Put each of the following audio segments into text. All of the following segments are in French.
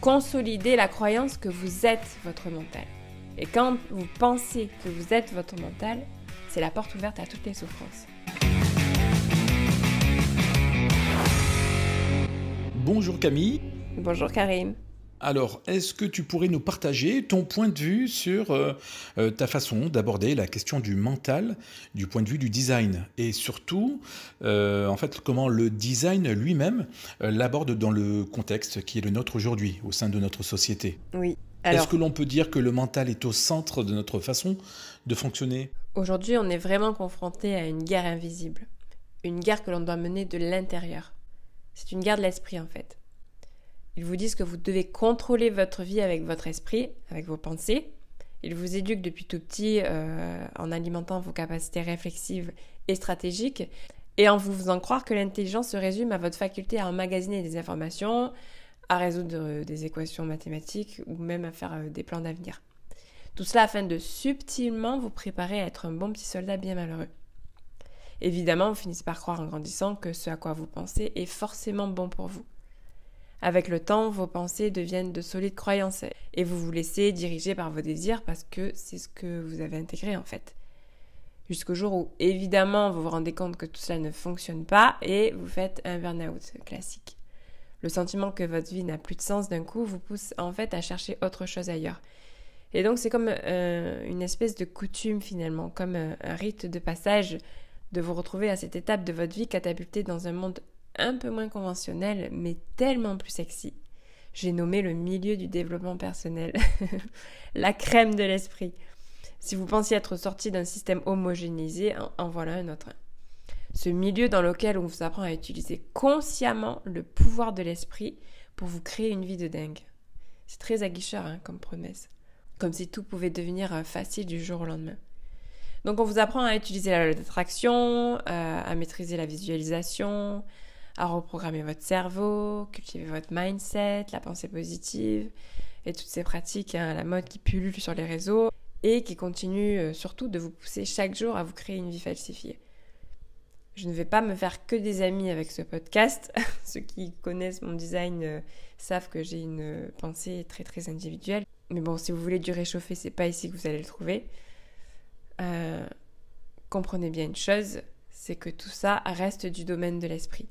consolidez la croyance que vous êtes votre mental. Et quand vous pensez que vous êtes votre mental, c'est la porte ouverte à toutes les souffrances. Bonjour Camille. Bonjour Karim. Alors, est-ce que tu pourrais nous partager ton point de vue sur euh, euh, ta façon d'aborder la question du mental du point de vue du design? Et surtout, euh, en fait, comment le design lui-même l'aborde dans le contexte qui est le nôtre aujourd'hui au sein de notre société? Oui. Est-ce que l'on peut dire que le mental est au centre de notre façon de fonctionner? Aujourd'hui, on est vraiment confronté à une guerre invisible, une guerre que l'on doit mener de l'intérieur. C'est une guerre de l'esprit en fait. Ils vous disent que vous devez contrôler votre vie avec votre esprit, avec vos pensées. Ils vous éduquent depuis tout petit euh, en alimentant vos capacités réflexives et stratégiques et en vous faisant croire que l'intelligence se résume à votre faculté à emmagasiner des informations, à résoudre euh, des équations mathématiques ou même à faire euh, des plans d'avenir. Tout cela afin de subtilement vous préparer à être un bon petit soldat bien malheureux. Évidemment, vous finissez par croire en grandissant que ce à quoi vous pensez est forcément bon pour vous. Avec le temps, vos pensées deviennent de solides croyances et vous vous laissez diriger par vos désirs parce que c'est ce que vous avez intégré en fait. Jusqu'au jour où, évidemment, vous vous rendez compte que tout cela ne fonctionne pas et vous faites un burn-out classique. Le sentiment que votre vie n'a plus de sens d'un coup vous pousse en fait à chercher autre chose ailleurs. Et donc c'est comme euh, une espèce de coutume finalement, comme euh, un rite de passage de vous retrouver à cette étape de votre vie catapultée dans un monde un peu moins conventionnel, mais tellement plus sexy. J'ai nommé le milieu du développement personnel, la crème de l'esprit. Si vous pensiez être sorti d'un système homogénéisé, en, voilà un autre. Ce milieu dans lequel on vous apprend à utiliser consciemment le pouvoir de l'esprit pour vous créer une vie de dingue. C'est très aguicheur hein, comme promesse. Comme si tout pouvait devenir euh, facile du jour au lendemain. Donc on vous apprend à utiliser la loi d'attraction, euh, à maîtriser la visualisation, à reprogrammer votre cerveau, cultiver votre mindset, la pensée positive et toutes ces pratiques à hein, la mode qui pullulent sur les réseaux et qui continuent euh, surtout de vous pousser chaque jour à vous créer une vie falsifiée. Je ne vais pas me faire que des amis avec ce podcast. Ceux qui connaissent mon design euh, savent que j'ai une pensée très très individuelle. Mais bon, si vous voulez du réchauffé, c'est pas ici que vous allez le trouver. Euh, comprenez bien une chose, c'est que tout ça reste du domaine de l'esprit.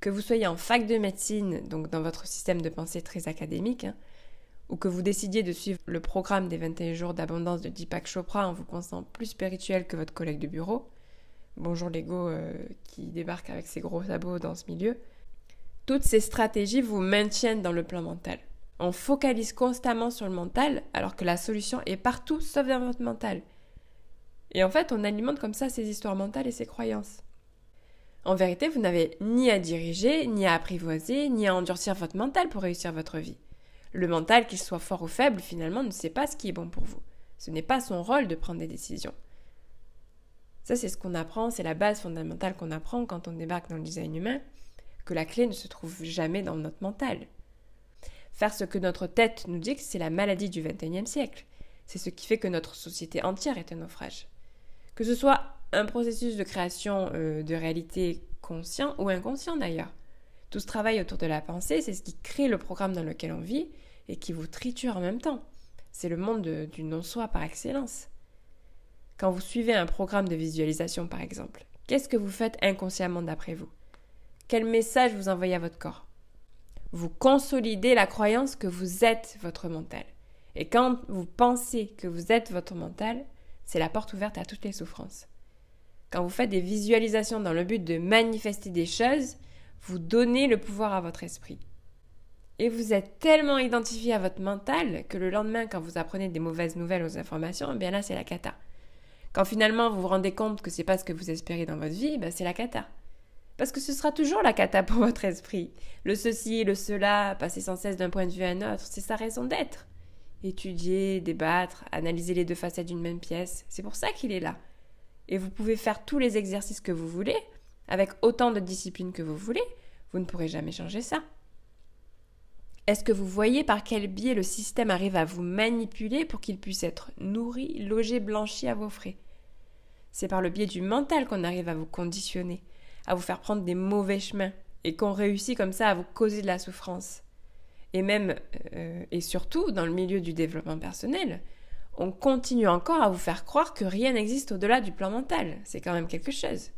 Que vous soyez en fac de médecine, donc dans votre système de pensée très académique, hein, ou que vous décidiez de suivre le programme des 21 jours d'abondance de Deepak Chopra en vous pensant plus spirituel que votre collègue de bureau, bonjour l'ego euh, qui débarque avec ses gros sabots dans ce milieu, toutes ces stratégies vous maintiennent dans le plan mental. On focalise constamment sur le mental alors que la solution est partout sauf dans votre mental. Et en fait, on alimente comme ça ces histoires mentales et ces croyances. En vérité, vous n'avez ni à diriger, ni à apprivoiser, ni à endurcir votre mental pour réussir votre vie. Le mental, qu'il soit fort ou faible, finalement, ne sait pas ce qui est bon pour vous. Ce n'est pas son rôle de prendre des décisions. Ça, c'est ce qu'on apprend, c'est la base fondamentale qu'on apprend quand on débarque dans le design humain, que la clé ne se trouve jamais dans notre mental. Faire ce que notre tête nous dit, c'est la maladie du XXIe siècle. C'est ce qui fait que notre société entière est un naufrage. Que ce soit un processus de création euh, de réalité conscient ou inconscient d'ailleurs. Tout ce travail autour de la pensée, c'est ce qui crée le programme dans lequel on vit et qui vous triture en même temps. C'est le monde du non-soi par excellence. Quand vous suivez un programme de visualisation par exemple, qu'est-ce que vous faites inconsciemment d'après vous? Quel message vous envoyez à votre corps? Vous consolidez la croyance que vous êtes votre mental. Et quand vous pensez que vous êtes votre mental, c'est la porte ouverte à toutes les souffrances. Quand vous faites des visualisations dans le but de manifester des choses, vous donnez le pouvoir à votre esprit. Et vous êtes tellement identifié à votre mental que le lendemain, quand vous apprenez des mauvaises nouvelles aux informations, eh bien là, c'est la cata. Quand finalement vous vous rendez compte que c'est pas ce que vous espérez dans votre vie, ben c'est la cata. Parce que ce sera toujours la cata pour votre esprit. Le ceci, le cela, passer sans cesse d'un point de vue à un autre, c'est sa raison d'être étudier, débattre, analyser les deux facettes d'une même pièce. C'est pour ça qu'il est là. Et vous pouvez faire tous les exercices que vous voulez, avec autant de discipline que vous voulez, vous ne pourrez jamais changer ça. Est-ce que vous voyez par quel biais le système arrive à vous manipuler pour qu'il puisse être nourri, logé, blanchi à vos frais? C'est par le biais du mental qu'on arrive à vous conditionner, à vous faire prendre des mauvais chemins, et qu'on réussit comme ça à vous causer de la souffrance. et même euh, et surtout dans le milieu du développement personnel, on continue encore à vous faire croire que rien n'existe au-delà du plan mental. C'est quand même quelque chose.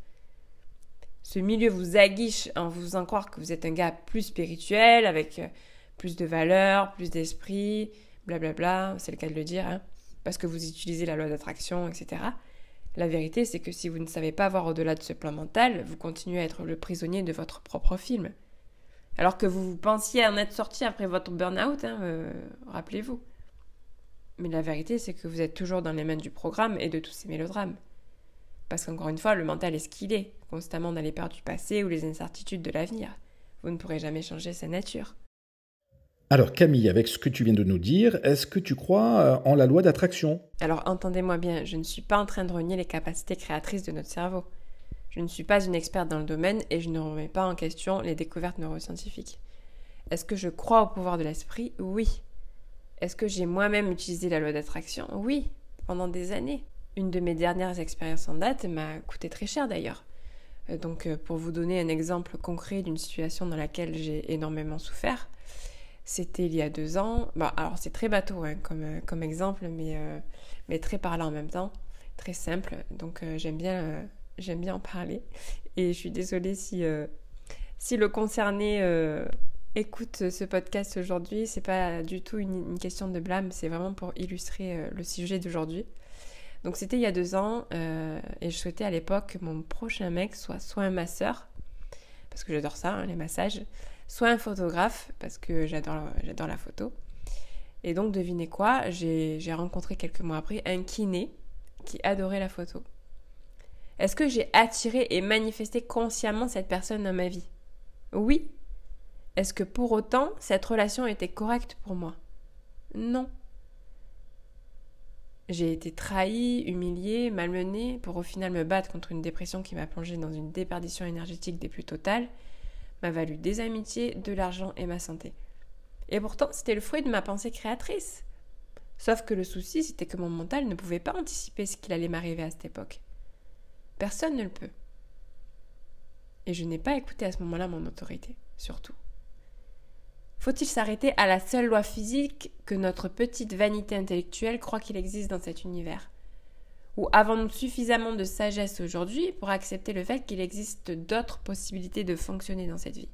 Ce milieu vous aguiche en vous faisant croire que vous êtes un gars plus spirituel, avec euh, plus de valeurs, plus d'esprit, blablabla, c'est le cas de le dire, hein, parce que vous utilisez la loi d'attraction, etc. La vérité, c'est que si vous ne savez pas voir au-delà de ce plan mental, vous continuez à être le prisonnier de votre propre film. Alors que vous pensiez en être sorti après votre burn-out, hein, euh, rappelez-vous. Mais la vérité, c'est que vous êtes toujours dans les mains du programme et de tous ces mélodrames. Parce qu'encore une fois, le mental est ce qu'il est, constamment dans les peurs du passé ou les incertitudes de l'avenir. Vous ne pourrez jamais changer sa nature. Alors Camille, avec ce que tu viens de nous dire, est-ce que tu crois euh, en la loi d'attraction? Alors entendez-moi bien, je ne suis pas en train de renier les capacités créatrices de notre cerveau. Je ne suis pas une experte dans le domaine et je ne remets pas en question les découvertes neuroscientifiques. Est-ce que je crois au pouvoir de l'esprit? Oui. Est-ce que j'ai moi-même utilisé la loi d'attraction? Oui, pendant des années. Une de mes dernières expériences en date m'a coûté très cher d'ailleurs. Euh, donc euh, pour vous donner un exemple concret d'une situation dans laquelle j'ai énormément souffert, c'était il y a deux ans. Bah, alors c'est très bateau hein, comme, euh, comme exemple, mais, mais très parlant en même temps, très simple. Donc j'aime bien, bien en parler. Et je suis désolée si, si le concerné écoute ce podcast aujourd'hui. C'est pas du tout une, question de blâme, c'est vraiment pour illustrer le sujet d'aujourd'hui. Donc c'était il y a deux ans et je souhaitais à l'époque que mon prochain mec soit soit un masseur, parce que j'adore ça, hein, les massages, soit un photographe, parce que j'adore la photo. Et donc, devinez quoi, j'ai, rencontré quelques mois après un kiné qui adorait la photo. Est-ce que j'ai attiré et manifesté consciemment cette personne dans ma vie? Oui. Est-ce que pour autant, cette relation était correcte pour moi? Non. J'ai été trahie, humiliée, malmenée pour au final me battre contre une dépression qui m'a plongée dans une déperdition énergétique des plus totales m'a valu des amitiés, de l'argent et ma santé. Et pourtant, c'était le fruit de ma pensée créatrice. Sauf que le souci, c'était que mon mental ne pouvait pas anticiper ce qu'il allait m'arriver à cette époque. Personne ne le peut. Et je n'ai pas écouté à ce moment-là mon autorité, surtout. Faut-il s'arrêter à la seule loi physique que notre petite vanité intellectuelle croit qu'il existe dans cet univers? Ou avons-nous suffisamment de sagesse aujourd'hui pour accepter le fait qu'il existe d'autres possibilités de fonctionner dans cette vie?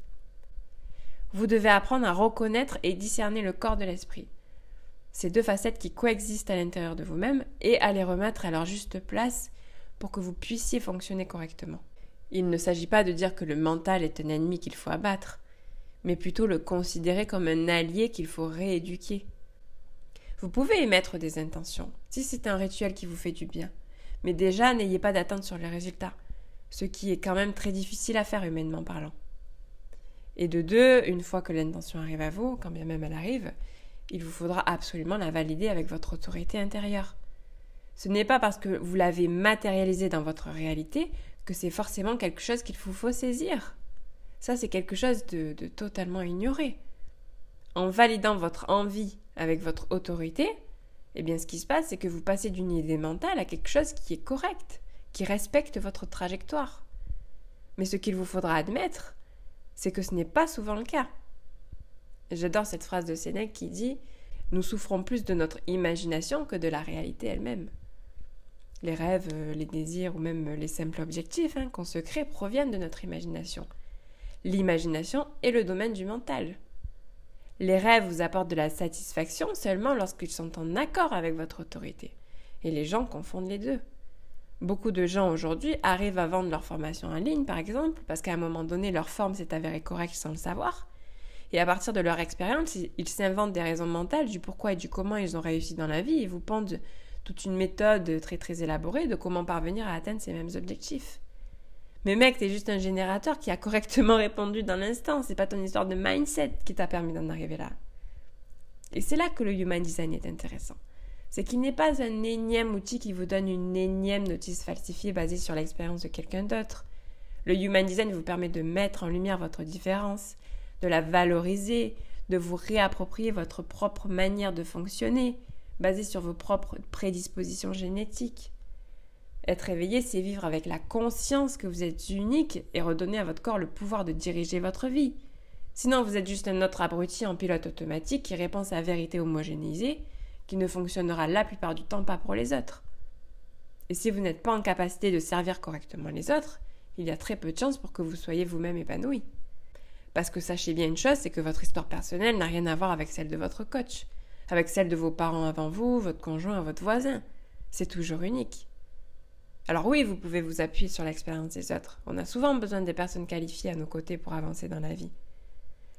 Vous devez apprendre à reconnaître et discerner le corps de l'esprit. Ces deux facettes qui coexistent à l'intérieur de vous-même et à les remettre à leur juste place pour que vous puissiez fonctionner correctement. Il ne s'agit pas de dire que le mental est un ennemi qu'il faut abattre, mais plutôt le considérer comme un allié qu'il faut rééduquer. Vous pouvez émettre des intentions, si c'est un rituel qui vous fait du bien. Mais déjà, n'ayez pas d'attente sur les résultats, ce qui est quand même très difficile à faire humainement parlant. Et de deux, une fois que l'intention arrive à vous, quand bien même elle arrive, il vous faudra absolument la valider avec votre autorité intérieure. Ce n'est pas parce que vous l'avez matérialisé dans votre réalité que c'est forcément quelque chose qu'il vous faut saisir. Ça, c'est quelque chose de, totalement ignoré. En validant votre envie avec votre autorité, eh bien ce qui se passe, c'est que vous passez d'une idée mentale à quelque chose qui est correct, qui respecte votre trajectoire. Mais ce qu'il vous faudra admettre, c'est que ce n'est pas souvent le cas. J'adore cette phrase de Sénèque qui dit Nous souffrons plus de notre imagination que de la réalité elle-même. Les rêves, les désirs ou même les simples objectifs hein, qu'on se crée proviennent de notre imagination. L'imagination est le domaine du mental. Les rêves vous apportent de la satisfaction seulement lorsqu'ils sont en accord avec votre autorité. Et les gens confondent les deux. Beaucoup de gens aujourd'hui arrivent à vendre leur formation en ligne, par exemple, parce qu'à un moment donné, leur forme s'est avérée correcte sans le savoir. Et à partir de leur expérience, ils s'inventent des raisons mentales du pourquoi et du comment ils ont réussi dans la vie et vous pendent toute une méthode très très élaborée de comment parvenir à atteindre ces mêmes objectifs. Mais mec, t'es juste un générateur qui a correctement répondu dans l'instant. C'est pas ton histoire de mindset qui t'a permis d'en arriver là. Et c'est là que le human design est intéressant. C'est qu'il n'est pas un énième outil qui vous donne une énième notice falsifiée basée sur l'expérience de quelqu'un d'autre. Le human design vous permet de mettre en lumière votre différence, de la valoriser, de vous réapproprier votre propre manière de fonctionner, basée sur vos propres prédispositions génétiques. Être éveillé, c'est vivre avec la conscience que vous êtes unique et redonner à votre corps le pouvoir de diriger votre vie. Sinon, vous êtes juste un autre abruti en pilote automatique qui répond à vérité homogénéisée, qui ne fonctionnera la plupart du temps pas pour les autres. Et si vous n'êtes pas en capacité de servir correctement les autres, il y a très peu de chances pour que vous soyez vous-même épanoui. Parce que sachez bien une chose, c'est que votre histoire personnelle n'a rien à voir avec celle de votre coach, avec celle de vos parents avant vous, votre conjoint, votre voisin. C'est toujours unique. Alors oui, vous pouvez vous appuyer sur l'expérience des autres. On a souvent besoin des personnes qualifiées à nos côtés pour avancer dans la vie.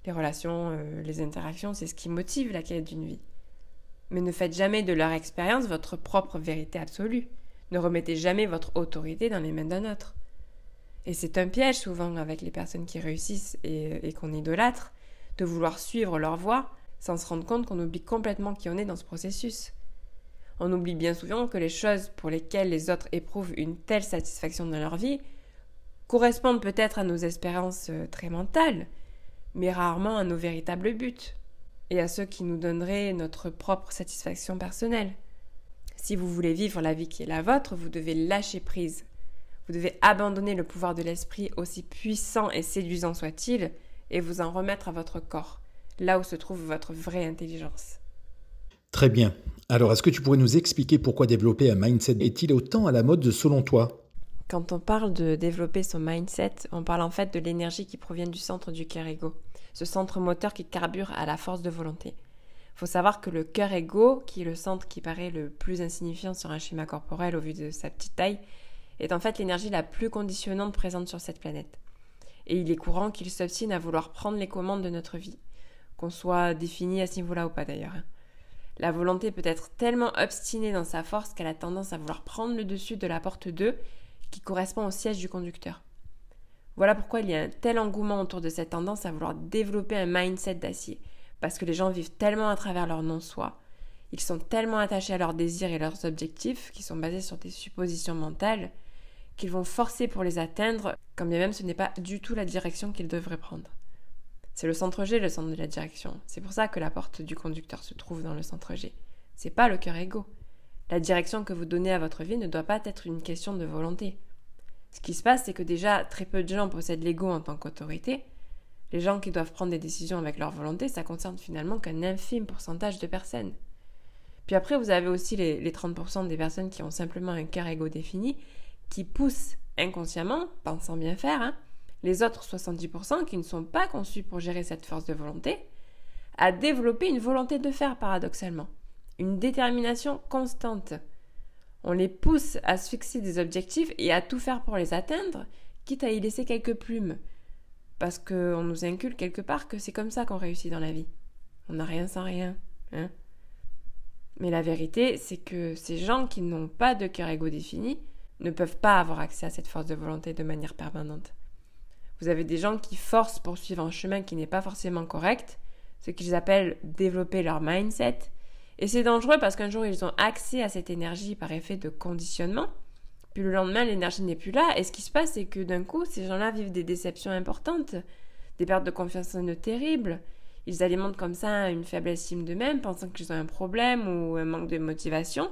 Les relations, euh, les interactions, c'est ce qui motive la quête d'une vie. Mais ne faites jamais de leur expérience votre propre vérité absolue. Ne remettez jamais votre autorité dans les mains d'un autre. Et c'est un piège souvent avec les personnes qui réussissent et, et qu'on idolâtre, de vouloir suivre leur voie sans se rendre compte qu'on oublie complètement qui on est dans ce processus. On oublie bien souvent que les choses pour lesquelles les autres éprouvent une telle satisfaction dans leur vie correspondent peut-être à nos espérances euh, très mentales, mais rarement à nos véritables buts et à ceux qui nous donneraient notre propre satisfaction personnelle. Si vous voulez vivre la vie qui est la vôtre, vous devez lâcher prise. Vous devez abandonner le pouvoir de l'esprit, aussi puissant et séduisant soit-il, et vous en remettre à votre corps, là où se trouve votre vraie intelligence. Très bien. Alors, est-ce que tu pourrais nous expliquer pourquoi développer un mindset est-il autant à la mode selon toi? Quand on parle de développer son mindset, on parle en fait de l'énergie qui provient du centre du cœur ego, ce centre moteur qui carbure à la force de volonté. Il faut savoir que le cœur ego, qui est le centre qui paraît le plus insignifiant sur un schéma corporel au vu de sa petite taille, est en fait l'énergie la plus conditionnante présente sur cette planète. Et il est courant qu'il s'obstine à vouloir prendre les commandes de notre vie, qu'on soit défini à ce niveau-là ou pas d'ailleurs. La volonté peut être tellement obstinée dans sa force qu'elle a tendance à vouloir prendre le dessus de la porte 2 qui correspond au siège du conducteur. Voilà pourquoi il y a un tel engouement autour de cette tendance à vouloir développer un mindset d'acier, parce que les gens vivent tellement à travers leur non-soi, ils sont tellement attachés à leurs désirs et leurs objectifs, qui sont basés sur des suppositions mentales, qu'ils vont forcer pour les atteindre, quand bien même ce n'est pas du tout la direction qu'ils devraient prendre. C'est le centre G, le centre de la direction. C'est pour ça que la porte du conducteur se trouve dans le centre G. C'est pas le cœur égo. La direction que vous donnez à votre vie ne doit pas être une question de volonté. Ce qui se passe, c'est que déjà très peu de gens possèdent l'ego en tant qu'autorité. Les gens qui doivent prendre des décisions avec leur volonté, ça concerne finalement qu'un infime pourcentage de personnes. Puis après, vous avez aussi les, les 30% des personnes qui ont simplement un cœur égo défini, qui poussent inconsciemment, pensant bien faire, hein, les autres 70% qui ne sont pas conçus pour gérer cette force de volonté, à développer une volonté de faire paradoxalement, une détermination constante. On les pousse à se fixer des objectifs et à tout faire pour les atteindre, quitte à y laisser quelques plumes, parce qu'on nous inculque quelque part que c'est comme ça qu'on réussit dans la vie. On n'a rien sans rien. Hein Mais la vérité, c'est que ces gens qui n'ont pas de cœur égo défini ne peuvent pas avoir accès à cette force de volonté de manière permanente. Vous avez des gens qui forcent pour suivre un chemin qui n'est pas forcément correct, ce qu'ils appellent développer leur mindset. Et c'est dangereux parce qu'un jour ils ont accès à cette énergie par effet de conditionnement, puis le lendemain l'énergie n'est plus là, et ce qui se passe c'est que d'un coup ces gens-là vivent des déceptions importantes, des pertes de confiance en eux terribles, ils alimentent comme ça une faible estime d'eux-mêmes, pensant qu'ils ont un problème ou un manque de motivation,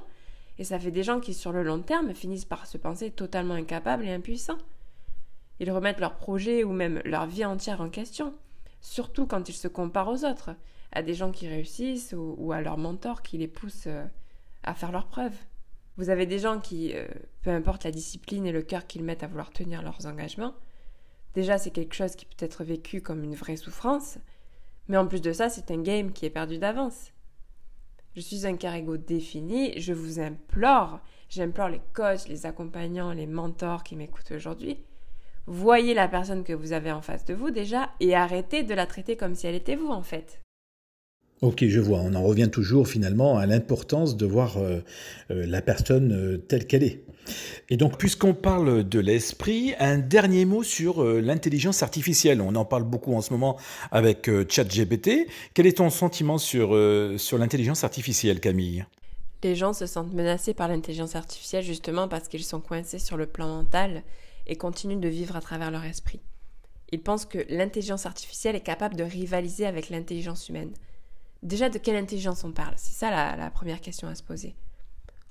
et ça fait des gens qui sur le long terme finissent par se penser totalement incapables et impuissants. Ils remettent leur projet ou même leur vie entière en question, surtout quand ils se comparent aux autres, à des gens qui réussissent ou, à leurs mentors qui les poussent euh, à faire leurs preuves. Vous avez des gens qui, euh, peu importe la discipline et le cœur qu'ils mettent à vouloir tenir leurs engagements, déjà c'est quelque chose qui peut être vécu comme une vraie souffrance, mais en plus de ça c'est un game qui est perdu d'avance. Je suis un carrego défini, je vous implore, j'implore les coachs, les accompagnants, les mentors qui m'écoutent aujourd'hui, voyez la personne que vous avez en face de vous déjà et arrêtez de la traiter comme si elle était vous en fait. Ok, je vois. On en revient toujours finalement à l'importance de voir euh, euh, la personne euh, telle qu'elle est. Et donc, puisqu'on parle de l'esprit, un dernier mot sur l'intelligence artificielle. On en parle beaucoup en ce moment avec ChatGPT. Quel est ton sentiment sur, sur l'intelligence artificielle, Camille? Les gens se sentent menacés par l'intelligence artificielle justement parce qu'ils sont coincés sur le plan mental et continuent de vivre à travers leur esprit. Ils pensent que l'intelligence artificielle est capable de rivaliser avec l'intelligence humaine. Déjà, de quelle intelligence on parle? C'est ça la, première question à se poser.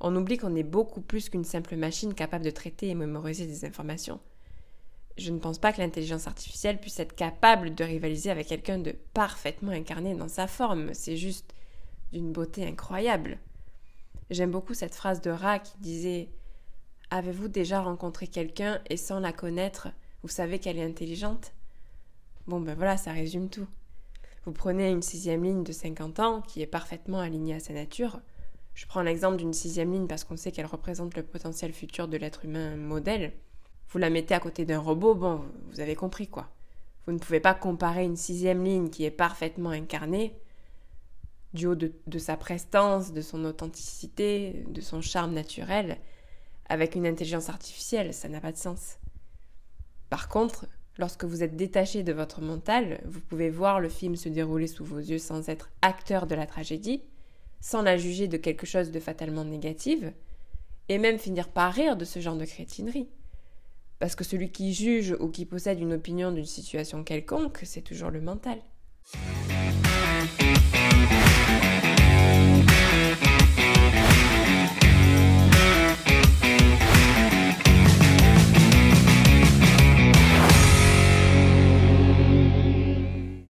On oublie qu'on est beaucoup plus qu'une simple machine capable de traiter et mémoriser des informations. Je ne pense pas que l'intelligence artificielle puisse être capable de rivaliser avec quelqu'un de parfaitement incarné dans sa forme. C'est juste d'une beauté incroyable. J'aime beaucoup cette phrase de Ra qui disait Avez-vous déjà rencontré quelqu'un et sans la connaître, vous savez qu'elle est intelligente? Bon ben voilà, ça résume tout. Vous prenez une sixième ligne de 50 ans qui est parfaitement alignée à sa nature. Je prends l'exemple d'une sixième ligne parce qu'on sait qu'elle représente le potentiel futur de l'être humain modèle. Vous la mettez à côté d'un robot, bon, vous avez compris quoi. Vous ne pouvez pas comparer une sixième ligne qui est parfaitement incarnée du haut de, sa prestance, de son authenticité, de son charme naturel, avec une intelligence artificielle, ça n'a pas de sens. Par contre, lorsque vous êtes détaché de votre mental, vous pouvez voir le film se dérouler sous vos yeux sans être acteur de la tragédie, sans la juger de quelque chose de fatalement négatif, et même finir par rire de ce genre de crétinerie. Parce que celui qui juge ou qui possède une opinion d'une situation quelconque, c'est toujours le mental.